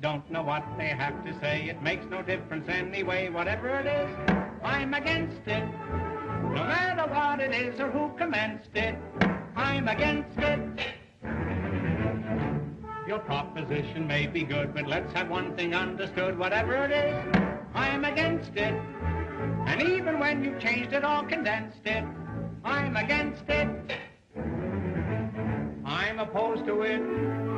don't know what they have to say. It makes no difference anyway, whatever it is, I'm against it. No matter what it is or who commenced it, I'm against it. Your proposition may be good, but let's have one thing understood. Whatever it is, I'm against it. And even when you've changed it or condensed it, I'm against it. I'm opposed to it.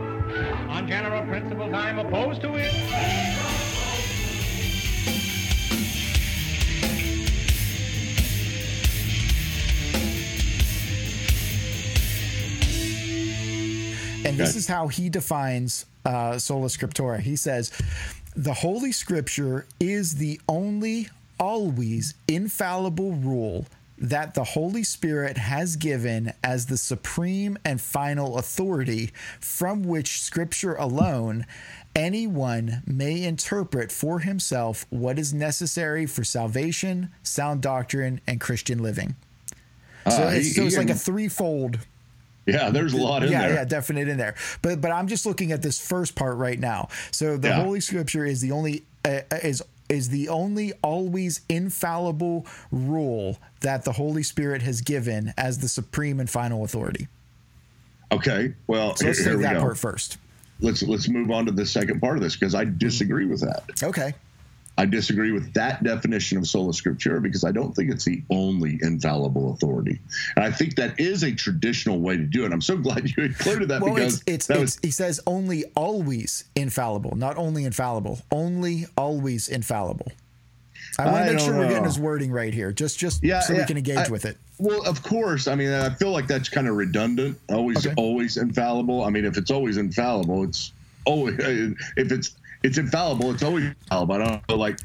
On general principles, I'm opposed to it. And this is how he defines uh, sola scriptura. He says, the Holy Scripture is the only, always infallible rule that the Holy Spirit has given as the supreme and final authority from which Scripture alone anyone may interpret for himself what is necessary for salvation, sound doctrine, and Christian living. So, Uh, it's, so it's like a threefold Yeah, there's a lot in yeah, there. yeah, definite in there. But but I'm just looking at this first part right now. So the Yeah. Holy Scripture is the only uh, is is the only always infallible rule that the Holy Spirit has given as the supreme and final authority. Okay, well, So let's here, take here we that go. part first. Let's let's move on to the second part of this because I disagree with that. Okay. I disagree with that definition of sola scriptura because I don't think it's the only infallible authority, and I think that is a traditional way to do it. I'm so glad you included that Well, because it's it's, it's he says only always infallible, not only infallible, only always infallible. I want to make sure we're getting his wording right here, just just Yeah, so we can engage I- with it. Well, of course. I mean, I feel like that's kind of redundant. Always, Okay. always infallible. I mean, if it's always infallible, it's always if it's it's infallible, it's always infallible. I don't know, like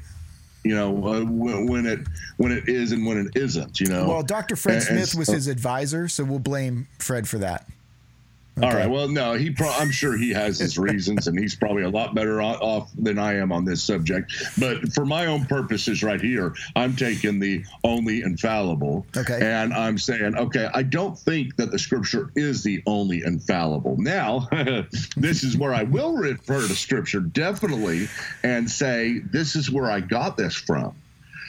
you know uh, when, it when it is and when it isn't. You know. Well, Dr. Fred And- and Smith was his advisor, so we'll blame Fred for that. All right. Well, no, he. Pro- I'm sure he has his reasons, and he's probably a lot better off than I am on this subject. But for my own purposes, right here, I'm taking the only infallible. Okay. And I'm saying, okay, I don't think that the scripture is the only infallible. Now, this is where I will refer to scripture definitely and say this is where I got this from.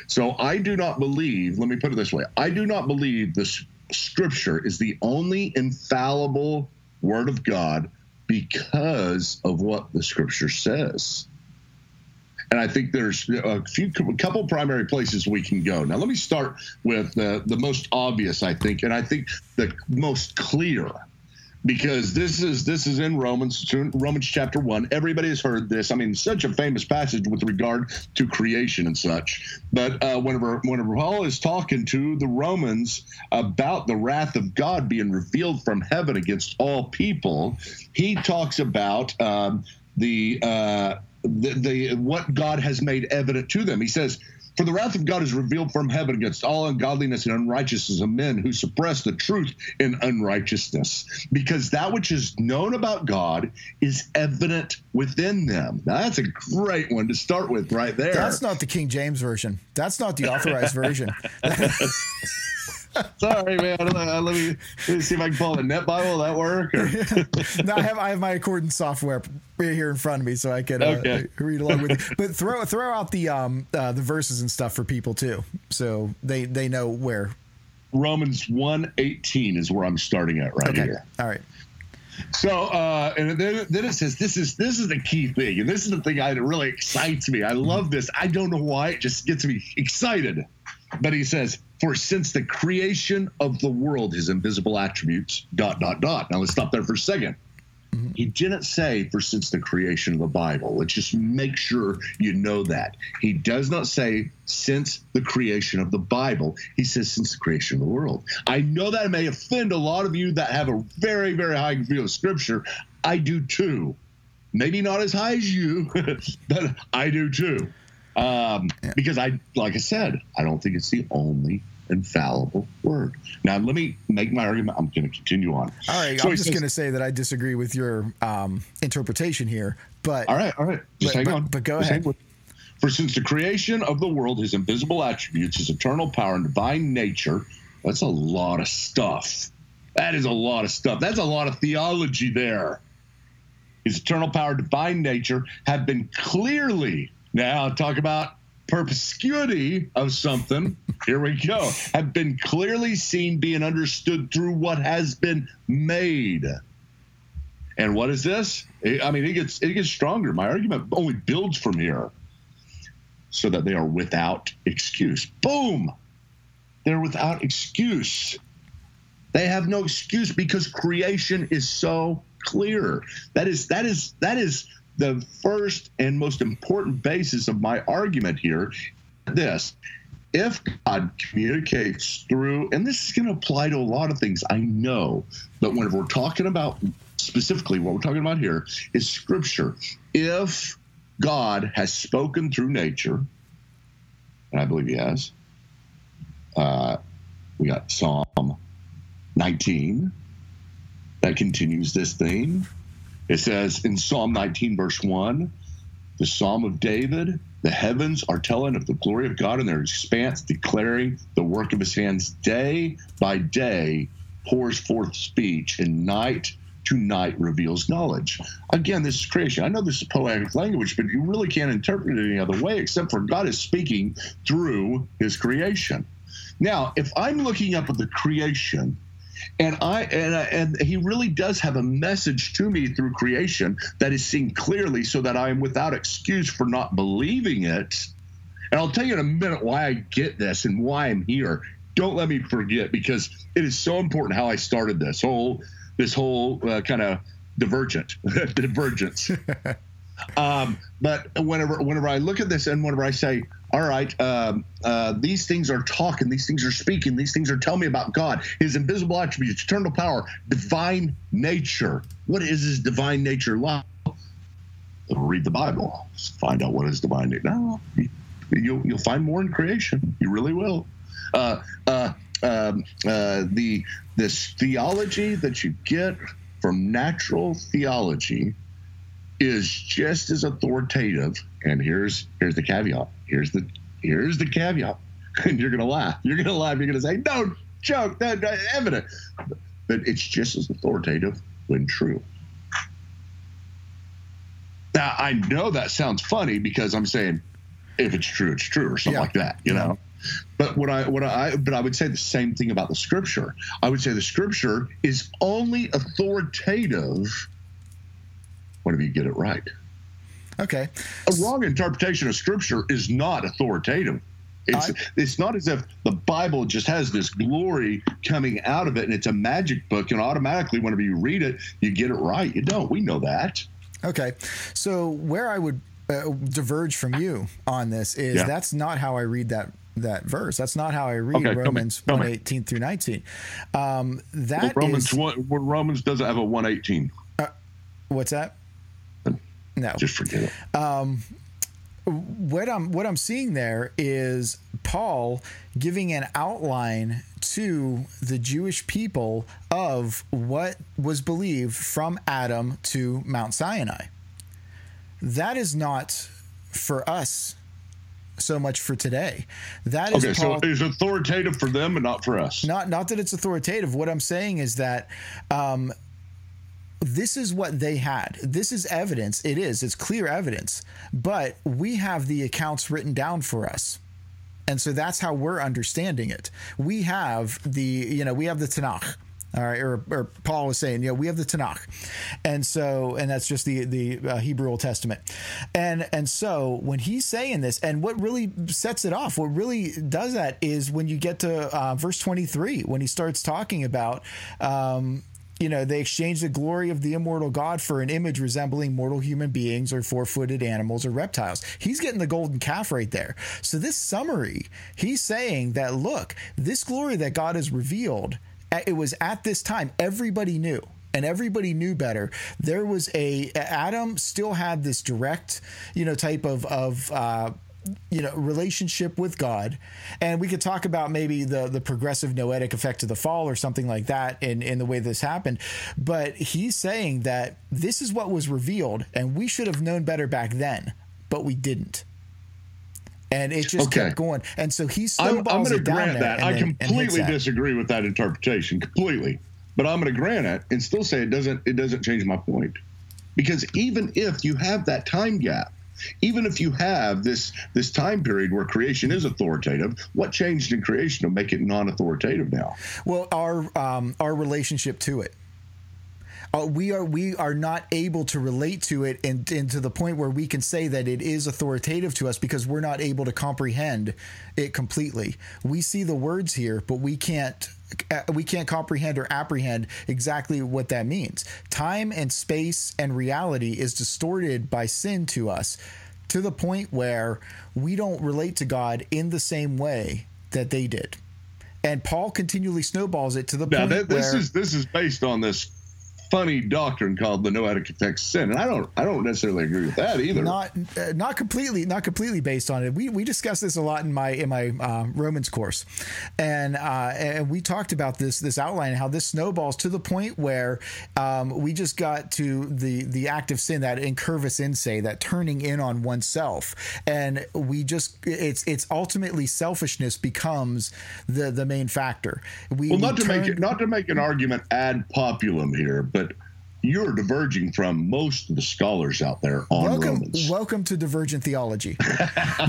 So I do not believe. Let me put it this way: I do not believe this scripture is the only infallible word of God because of what the scripture says. And I think there's a few, a couple primary places we can go. Now, let me start with the, the most obvious, I think, and I think the most clear, because this is this is in Romans Romans chapter one. Everybody has heard this. I mean, such a famous passage with regard to creation and such. But uh, whenever whenever Paul is talking to the Romans about the wrath of God being revealed from heaven against all people, he talks about um, the, uh, the the what God has made evident to them. He says. For the wrath of God is revealed from heaven against all ungodliness and unrighteousness of men who suppress the truth in unrighteousness, because that which is known about God is evident within them. Now, that's a great one to start with right there. That's not the King James version. That's not the authorized version. Sorry, man. Uh, let, me, let me see if I can pull the net Bible. Will that work? No, I have I have my accordance software right here in front of me, so I can uh, Okay. read along with you. But throw throw out the um uh, the verses and stuff for people too, so they they know where. Romans 118 is where I'm starting at right Okay, here. all right. So, uh, and then, then it says this is this is the key thing, and this is the thing that really excites me. I love this. I don't know why it just gets me excited. But he says, "For since the creation of the world, his invisible attributes, dot dot dot." Now let's stop there for a second. Mm-hmm. He didn't say for since the creation of the Bible. Let's just make sure you know that. He does not say since the creation of the Bible. He says since the creation of the world. I know that may offend a lot of you that have a very, very high view of Scripture. I do too. Maybe not as high as you, but I do too. Um, Because I, like I said, I don't think it's the only infallible word. Now, let me make my argument. I'm going to continue on. All right, So I'm just going to say that I disagree with your um, interpretation here, but All right, all right. Just But- hang but- on. but go Just ahead. For since the creation of the world, his invisible attributes, his eternal power and divine nature, that's a lot of stuff. That is a lot of stuff. That's a lot of theology there. his eternal power, divine nature have been clearly, now talk about perspicuity of something, here we go, have been clearly seen, being understood through what has been made. And what is this? I mean, it gets it gets stronger. My argument only builds from here, so that they are without excuse. Boom, they're without excuse. They have no excuse because creation is so clear. That is that is that is the first and most important basis of my argument here. This if God communicates through, and this is going to apply to a lot of things, I know, but whenever we're talking about specifically what we're talking about here is scripture. If God has spoken through nature, and I believe he has, uh, we got Psalm 19 that continues this theme. It says in Psalm 19, verse 1, the Psalm of David, the heavens are telling of the glory of God in their expanse, declaring the work of his hands day by day pours forth speech, and night to night reveals knowledge. Again, this is creation. I know this is poetic language, but you really can't interpret it any other way except for God is speaking through his creation. Now, if I'm looking up at the creation, and I and and he really does have a message to me through creation that is seen clearly, so that I am without excuse for not believing it. And I'll tell you in a minute why I get this and why I'm here. Don't let me forget because it is so important how I started this whole this whole uh, kind of divergent divergence. um, but whenever whenever I look at this and whenever I say, all right, um, uh, these things are talking, these things are speaking, these things are telling me about God, His invisible attributes, eternal power, divine nature. What is His divine nature like? Read the Bible, find out what is divine nature. No, you'll you'll find more in creation. You really will. Uh, uh, um, uh, the this theology that you get from natural theology is just as authoritative. And here's here's the caveat. Here's the here's the caveat. And you're gonna laugh. You're gonna laugh. You're gonna say, "No joke. That, that evident." But it's just as authoritative when true. Now I know that sounds funny because I'm saying if it's true, it's true, or something yeah. like that. You know. But what I what I but I would say the same thing about the scripture. I would say the scripture is only authoritative whenever you get it right. Okay. A wrong interpretation of scripture is not authoritative. It's I, it's not as if the Bible just has this glory coming out of it and it's a magic book and automatically whenever you read it you get it right. You don't. We know that. Okay. So where I would uh, diverge from you on this is yeah. that's not how I read that that verse. That's not how I read okay, Romans one eighteen through nineteen. Um, that well, Romans is, one, Romans doesn't have a one eighteen. Uh, what's that? No, just forget it. Um, what I'm what I'm seeing there is Paul giving an outline to the Jewish people of what was believed from Adam to Mount Sinai. That is not for us so much for today. That is okay. Paul, so it's authoritative for them, and not for us. Not not that it's authoritative. What I'm saying is that. Um, this is what they had. This is evidence. It is. It's clear evidence. But we have the accounts written down for us. And so that's how we're understanding it. We have the, you know, we have the Tanakh. All right, or, or Paul was saying, you know, we have the Tanakh, and so, and that's just the the uh, Hebrew Old Testament, and and so when he's saying this, and what really sets it off, what really does that is when you get to uh, verse twenty three, when he starts talking about, um, you know, they exchanged the glory of the immortal God for an image resembling mortal human beings or four footed animals or reptiles. He's getting the golden calf right there. So, this summary, he's saying that, look, this glory that God has revealed it was at this time everybody knew and everybody knew better. There was a Adam still had this direct, you know, type of of uh, you know relationship with God, and we could talk about maybe the the progressive noetic effect of the fall or something like that in in the way this happened. But he's saying that this is what was revealed, and we should have known better back then, but we didn't and it just okay. kept going. And so he snowballs I'm, I'm going to grant that. I then, completely disagree with that interpretation, completely. But I'm going to grant it and still say it doesn't. It doesn't change my point. Because even if you have that time gap, even if you have this this time period where creation is authoritative, what changed in creation to make it non-authoritative now? Well, our um, our relationship to it. Uh, we are we are not able to relate to it and, and to the point where we can say that it is authoritative to us because we're not able to comprehend it completely. We see the words here, but we can't Uh, we can't comprehend or apprehend exactly what that means. Time and space and reality is distorted by sin to us to the point where we don't relate to God in the same way that they did. And Paul continually snowballs it to the now, point this where is this is based on this funny doctrine called the noetic effect sin, and I don't I don't necessarily agree with that either. not uh, not completely not completely based on it. We we discussed this a lot in my in my uh, Romans course, and uh, and we talked about this this outline how this snowballs to the point where um, we just got to the the act of sin that incurvatus in se that turning in on oneself, and we just it's it's ultimately selfishness becomes the the main factor. We well, not we to make it not to make an argument ad populum here, but you're diverging from most of the scholars out there on Welcome, Romans. welcome to Divergent Theology.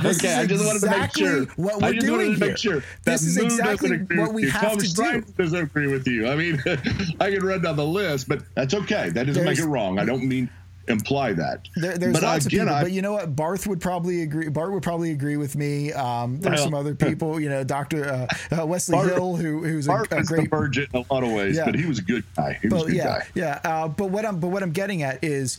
Okay, I just wanted to make sure. what I we're just doing wanted to here. make sure This is exactly what we have to do. Doesn't agree with you. I mean, I can run down the list, but that's okay. That doesn't make it wrong. I don't mean imply that. There, there's but lots again, of people, I, but you know what? Barth would probably agree. Barth would probably agree with me. Um, there's Well- some other people, you know, Doctor uh, uh, Wesley Bart- Hill, who who's a, Bart a was great divergent in a lot of ways, Yeah. but he was a good guy. He was a good yeah, guy. yeah. Uh, but what I'm but what I'm getting at is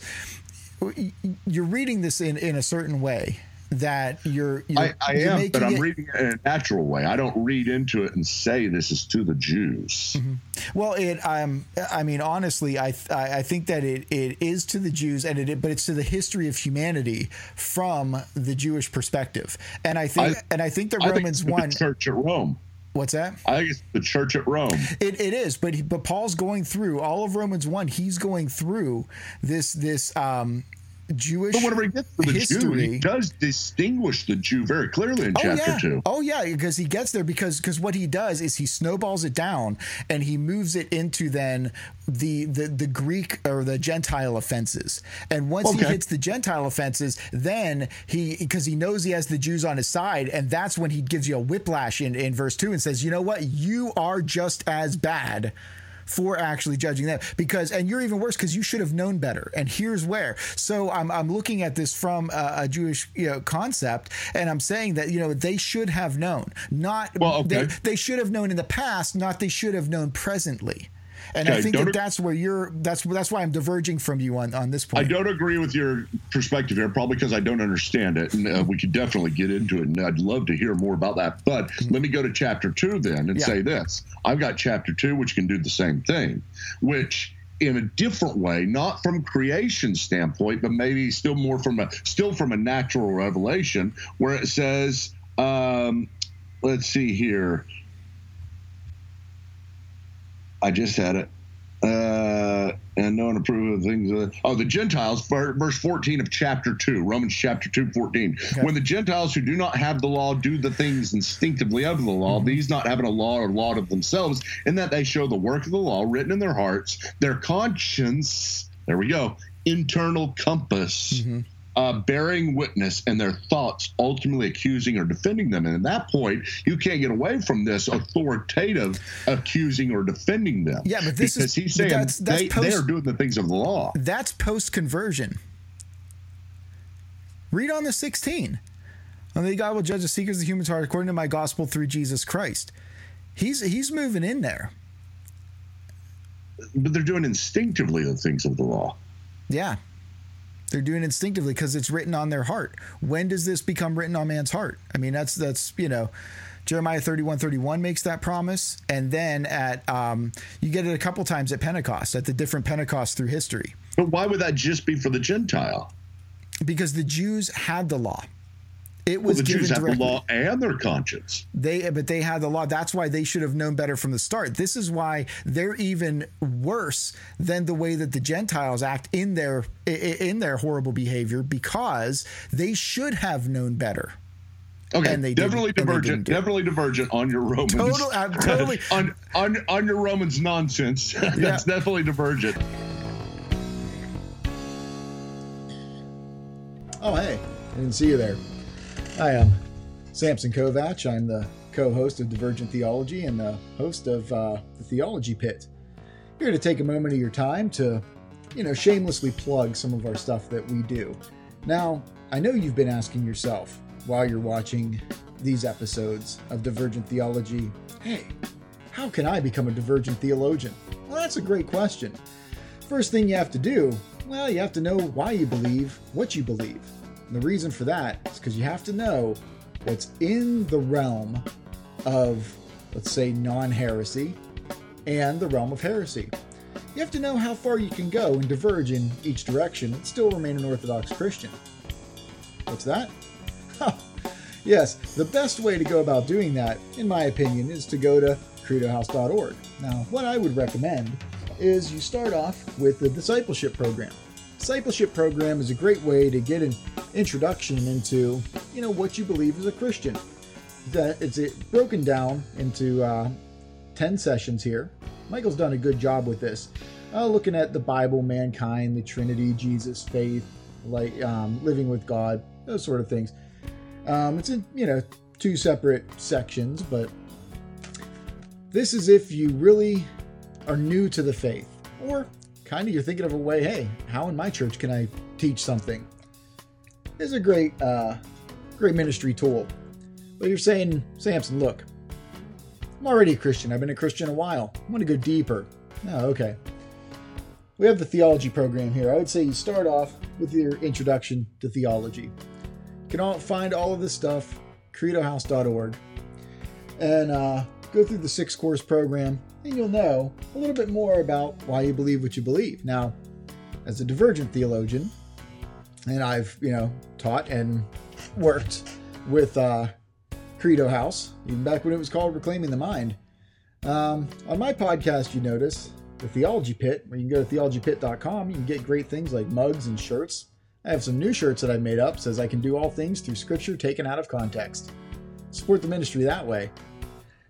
you're reading this in in a certain way that you're. you're I, I you're am, but I'm it- reading it in a natural way. I don't read into it and say this is to the Jews. Mm-hmm. Well, it. Um. I mean, honestly, I. I I think that it, it is to the Jews, and it. But it's to the history of humanity from the Jewish perspective, and I think. I- and I think the I think Romans the one. church at Rome. What's that? I think it's the church at Rome. It, it is, but he, but Paul's going through all of Romans one. He's going through this this um Jewish But whenever he gets to the Jew, he does distinguish the Jew very clearly in Oh chapter yeah. two. Oh yeah, because he gets there because because what he does is he snowballs it down and he moves it into then the the the Greek or the Gentile offenses. And once he hits the Gentile offenses, then he because he knows he has the Jews on his side, and that's when he gives you a whiplash in in verse two and says, you know what, you are just as bad for actually judging them because and you're even worse because you should have known better. And here's where. So i'm, I'm looking at this from a, a jewish you know, concept and i'm saying that you know they should have known. Not Well, okay. they, they should have known in the past not they should have known presently and i think that that's where you're that's that's why i'm diverging from you on on this point. I don't agree with your perspective here, probably because I don't understand it, and uh, we could definitely get into it. And I'd love to hear more about that. But let me go to chapter two then and Yeah. say this: I've got chapter two, which can do the same thing, which in a different way, not from creation standpoint, but maybe still more from a still from a natural revelation, where it says, um, let's see here. I just had it. Uh, and no one approve of things. Uh, oh, the Gentiles, verse 14 of chapter 2, Romans chapter 2, 14. When the Gentiles who do not have the law do the things instinctively of the law, these not having a law or law of themselves, in that they show the work of the law written in their hearts, their conscience, there we go, internal compass. Uh, bearing witness and their thoughts ultimately accusing or defending them. And at that point, you can't get away from this authoritative accusing or defending them. Yeah, but this because is- he's saying that's- that's they, post- they are doing the things of the law. that's post conversion read on the 16 only god will judge the secrets of the human's heart according to my gospel through jesus christ he's he's moving in there But they're doing instinctively the things of the law. Yeah. They're doing it instinctively because it's written on their heart. When does this become written on man's heart? I mean, that's that's you know, Jeremiah 31, 31 makes that promise. And then at um, you get it a couple times at Pentecost, at the different Pentecost through history. But why would that just be for the Gentile? Because the Jews had the law. It Well, was the given Jews have the law and their conscience. They but they had the law. That's why they should have known better from the start. This is why they're even worse than the way that the Gentiles act in their i- i- in their horrible behavior because they should have known better. Okay, And they didn't- definitely and they divergent. didn't. Definitely divergent on your Romans. Total- uh, totally. on, on on your Romans nonsense. That's Yeah. definitely divergent. Oh, hey, I didn't see you there. I am Samson Kovach. I'm the co host of Divergent Theology and the host of uh, the Theology Pit. Here to take a moment of your time to, you know, shamelessly plug some of our stuff that we do. Now, I know you've been asking yourself while you're watching these episodes of Divergent Theology hey, how can I become a divergent theologian? Well, that's a great question. First thing you have to do, well, you have to know why you believe what you believe. And the reason for that is because you have to know what's in the realm of, let's say, non heresy and the realm of heresy. You have to know how far you can go and diverge in each direction and still remain an Orthodox Christian. What's that? yes, the best way to go about doing that, in my opinion, is to go to credohouse.org. Now, what I would recommend is you start off with the discipleship program. Discipleship program is a great way to get an introduction into, you know, what you believe as a Christian. That it's broken down into uh, 10 sessions here. Michael's done a good job with this, uh, looking at the Bible, mankind, the Trinity, Jesus, faith, like um, living with God, those sort of things. Um, it's in, you know, two separate sections, but this is if you really are new to the faith, or kind of you're thinking of a way, hey, how in my church can I teach something? It's a great, uh, great ministry tool. But you're saying, Samson, look, I'm already a Christian. I've been a Christian a while. I want to go deeper. Oh, okay. We have the theology program here. I would say you start off with your introduction to theology. You can all find all of this stuff, credohouse.org, and uh, go through the six course program, and you'll know a little bit more about why you believe what you believe. Now, as a divergent theologian, and I've, you know, taught and worked with uh, Credo House, even back when it was called Reclaiming the Mind. Um, on my podcast, you notice the Theology Pit, where you can go to theologypit.com. You can get great things like mugs and shirts. I have some new shirts that I've made up. Says I can do all things through Scripture taken out of context. Support the ministry that way.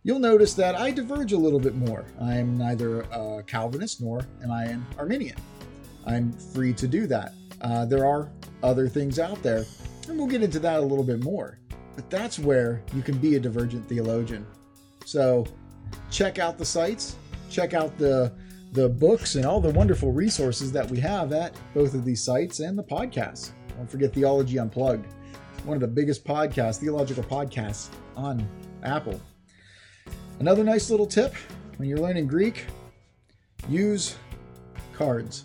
You'll notice that I diverge a little bit more. I'm neither a Calvinist nor am I an Arminian. I'm free to do that. Uh, there are other things out there, and we'll get into that a little bit more. But that's where you can be a divergent theologian. So check out the sites, check out the the books and all the wonderful resources that we have at both of these sites and the podcasts. Don't forget Theology Unplugged, one of the biggest podcasts, theological podcasts on Apple. Another nice little tip when you're learning Greek, use cards.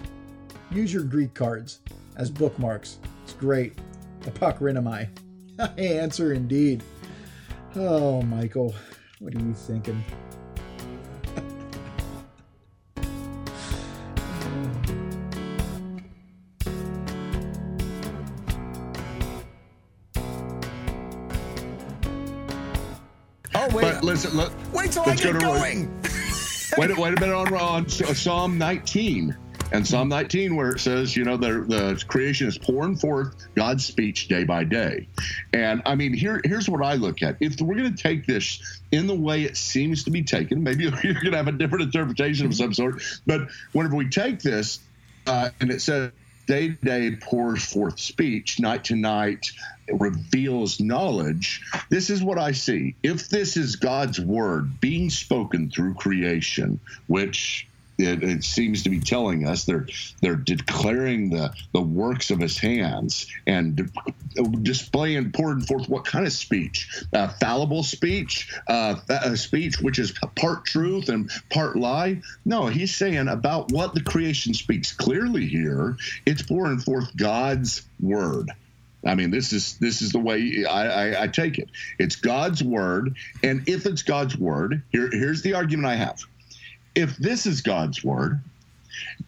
Use your Greek cards as bookmarks. It's great. Apokrinomai. Answer indeed. Oh, Michael, what are you thinking? Oh wait! But listen, look. Wait till I get go going. wait, wait a minute on, on Psalm 19 and Psalm 19, where it says, you know, the, the creation is pouring forth God's speech day by day. And I mean, here here's what I look at. If we're going to take this in the way it seems to be taken, maybe you're going to have a different interpretation of some sort. But whenever we take this, uh, and it says, day to day pours forth speech, night to night reveals knowledge. This is what I see. If this is God's word being spoken through creation, which it, it, seems to be telling us they're they're declaring the the works of his hands and displaying pouring forth what kind of speech? Uh, fallible speech? Uh, a speech which is part truth and part lie? No he's saying about what the creation speaks clearly here it's pouring forth god's word. I mean, this is this is the way I, I, I take it. It's God's word, and if it's God's word, here here's the argument I have if this is God's word,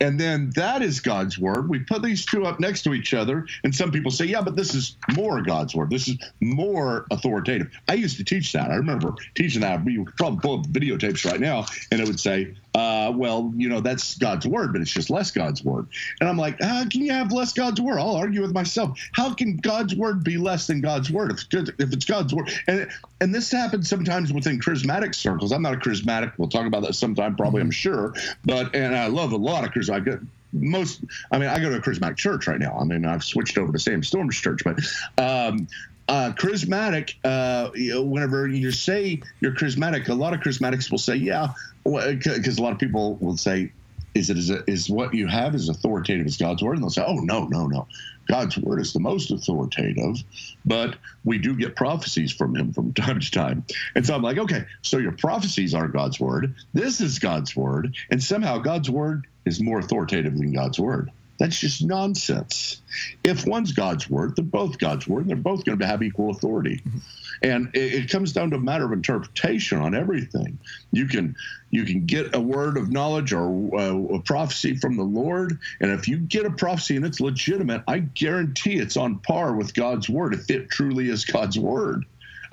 and then that is God's word. We put these two up next to each other, and some people say, yeah, but this is more God's word. This is more authoritative. I used to teach that. I remember teaching that. We could probably pull up videotapes right now, and it would say, uh, well, you know, that's God's word, but it's just less God's word. And I'm like, how can you have less God's word? I'll argue with myself. How can God's word be less than God's word if, if it's God's word? And and this happens sometimes within charismatic circles. I'm not a charismatic. We'll talk about that sometime, probably, I'm sure. But and I love a lot of charismatic most. I mean, I go to a charismatic church right now. I mean, I've switched over to Sam Storms' church, but um, uh, charismatic. Uh, whenever you say you're charismatic, a lot of charismatics will say, "Yeah," because a lot of people will say, "Is it is, it, is what you have as authoritative as God's word?" And they'll say, "Oh no, no, no." God's word is the most authoritative, but we do get prophecies from him from time to time. And so I'm like, okay, so your prophecies are God's word. This is God's word. And somehow God's word is more authoritative than God's word. That's just nonsense. If one's God's word, they're both God's word, and they're both going to have equal authority. And it, it, comes down to a matter of interpretation on everything. You can you can get a word of knowledge or uh, a prophecy from the Lord, and if you get a prophecy and it's legitimate, I guarantee it's on par with God's word if it truly is God's word.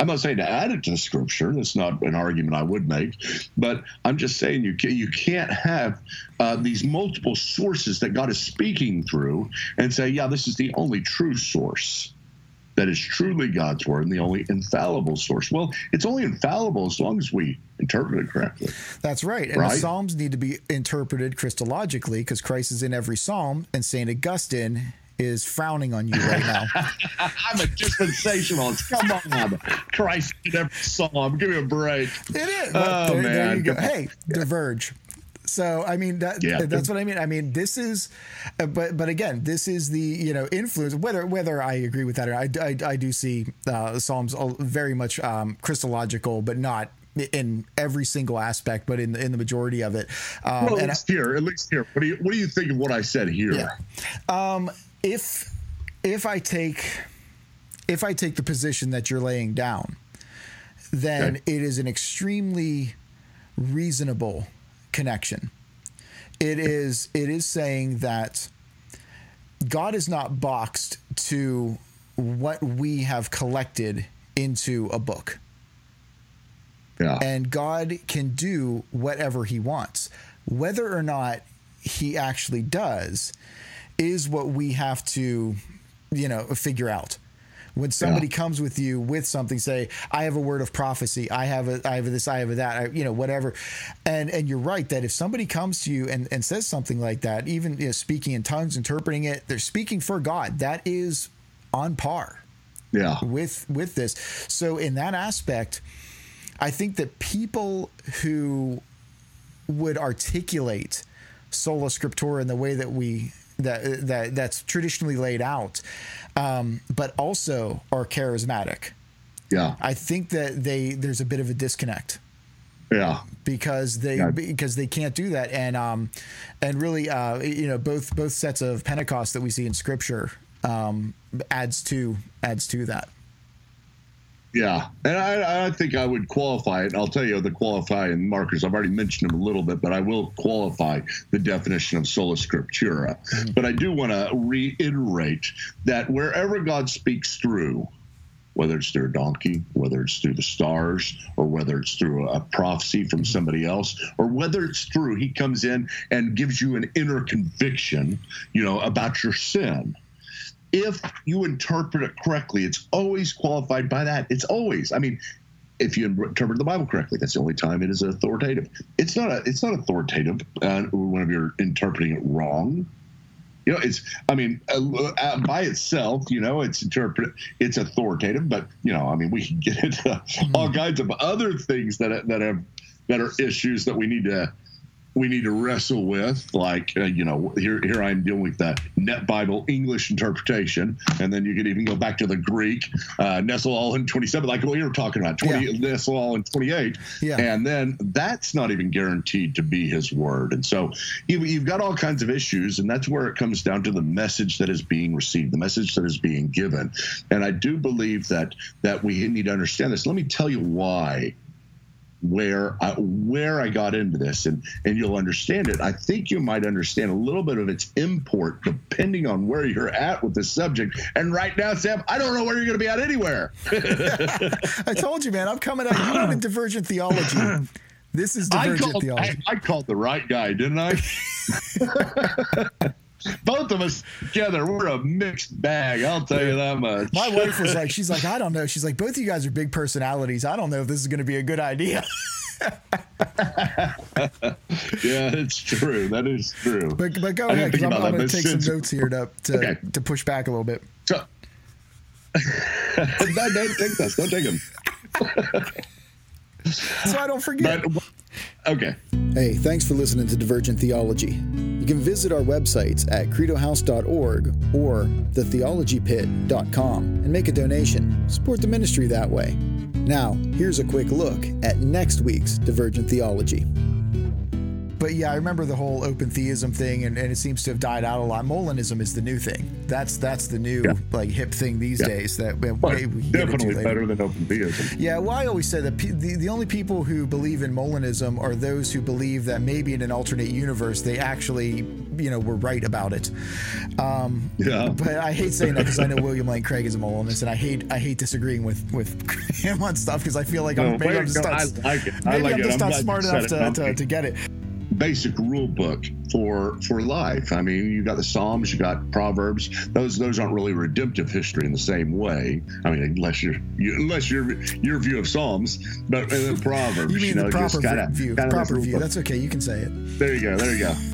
I'm not saying to add it to the scripture. That's not an argument I would make, but I'm just saying you can, you can't have uh, these multiple sources that God is speaking through and say, yeah, this is the only true source that is truly God's word and the only infallible source. Well, it's only infallible as long as we interpret it correctly. That's right. And right? the Psalms need to be interpreted Christologically because Christ is in every Psalm, and St. Augustine is frowning on you right now. I'm a dispensationalist. Come on. Christ never saw Psalm. Give me a break. It is. Oh, there, man. There you go. Hey, diverge. So I mean that yeah. that's what I mean. I mean this is, uh, but but again, this is the you know influence. Whether whether I agree with that or I, I, I do see uh, Psalms very much um, Christological, but not in every single aspect, but in in the majority of it. Um, well, at least I, here, at least here. What do you what do you think of what I said here? Yeah. Um, if if I take if I take the position that you're laying down, then okay. it is an extremely reasonable connection. It is it is saying that God is not boxed to what we have collected into a book. Yeah. And God can do whatever he wants. Whether or not he actually does is what we have to, you know, figure out. When somebody yeah. comes with you with something say i have a word of prophecy. I have a i have a this i have a that I, you know whatever. And and you're right that if somebody comes to you and and says something like that even you know, speaking in tongues interpreting it they're speaking for god. That is on par yeah. with with this. So in that aspect i think that people who would articulate sola scriptura in the way that we that that that's traditionally laid out um, but also are charismatic. Yeah, I think that they there's a bit of a disconnect. Yeah, because they yeah. because they can't do that, and um, and really, uh, you know, both both sets of Pentecost that we see in Scripture um, adds to adds to that. Yeah, and I, I think I would qualify it. I'll tell you the qualifying markers. I've already mentioned them a little bit, but I will qualify the definition of sola scriptura. Mm-hmm. But I do want to reiterate that wherever God speaks through, whether it's through a donkey, whether it's through the stars, or whether it's through a prophecy from somebody else, or whether it's through he comes in and gives you an inner conviction, you know, about your sin if you interpret it correctly, it's always qualified by that. It's always. I mean, if you interpret the Bible correctly, that's the only time it is authoritative. It's not a. It's not authoritative uh, whenever you're interpreting it wrong. You know, it's. I mean, uh, uh, by itself, you know, it's interpret. It's authoritative, but you know, I mean, we can get into all mm-hmm. kinds of other things that that have that are issues that we need to we need to wrestle with. Like, uh, you know, here here I'm dealing with the Net Bible English interpretation, and then you could even go back to the Greek, uh, Nestle-Aland 27, like what you were talking about, 20 yeah. Nestle-Aland 28, yeah. and then that's not even guaranteed to be His word. And so you, you've got all kinds of issues, and that's where it comes down to the message that is being received, the message that is being given. And I do believe that that we need to understand this. Let me tell you why where I, where I got into this, and and you'll understand it. I think you might understand a little bit of its import depending on where you're at with the subject. And right now, Sam, I don't know where you're going to be at anywhere. I told you, man. I'm coming out. You want a divergent theology. This is divergent I called, theology. I, I called the right guy, didn't I? both of us together, we're a mixed bag. I'll tell you that much. My wife was like, she's like, I don't know. She's like, both of you guys are big personalities. I don't know if this is going to be a good idea. yeah, it's true. That is true. But, but go ahead, because I'm, I'm going to take some notes here to, to, okay. to push back a little bit. So, no, don't take this. Don't take them. so I don't forget. But, okay. Hey, thanks for listening to Divergent Theology. You can visit our websites at credohouse.org or thetheologypit.com and make a donation. Support the ministry that way. Now, here's a quick look at next week's Divergent Theology but yeah, I remember the whole open theism thing, and, and it seems to have died out a lot. Molinism is the new thing. That's that's the new yeah. like hip thing these yeah. days. That well, definitely better than open theism. Yeah, well, I always say that pe- the the only people who believe in Molinism are those who believe that maybe in an alternate universe they actually you know were right about it. Um, yeah. But I hate saying that because I know William Lane Craig is a Molinist, and I hate I hate disagreeing with with him on stuff because I feel like I'm, maybe I'm just no, not, I like it. maybe like I'm just it. not smart enough to, to, to get it basic rule book for for life. I mean, you got the Psalms, you got Proverbs. Those those aren't really redemptive history in the same way. I mean, unless you're you, unless your your view of Psalms, but uh, Proverbs. you mean you know, the proper kinda, view? Kinda proper view. Book. That's okay. You can say it. There you go. There you go.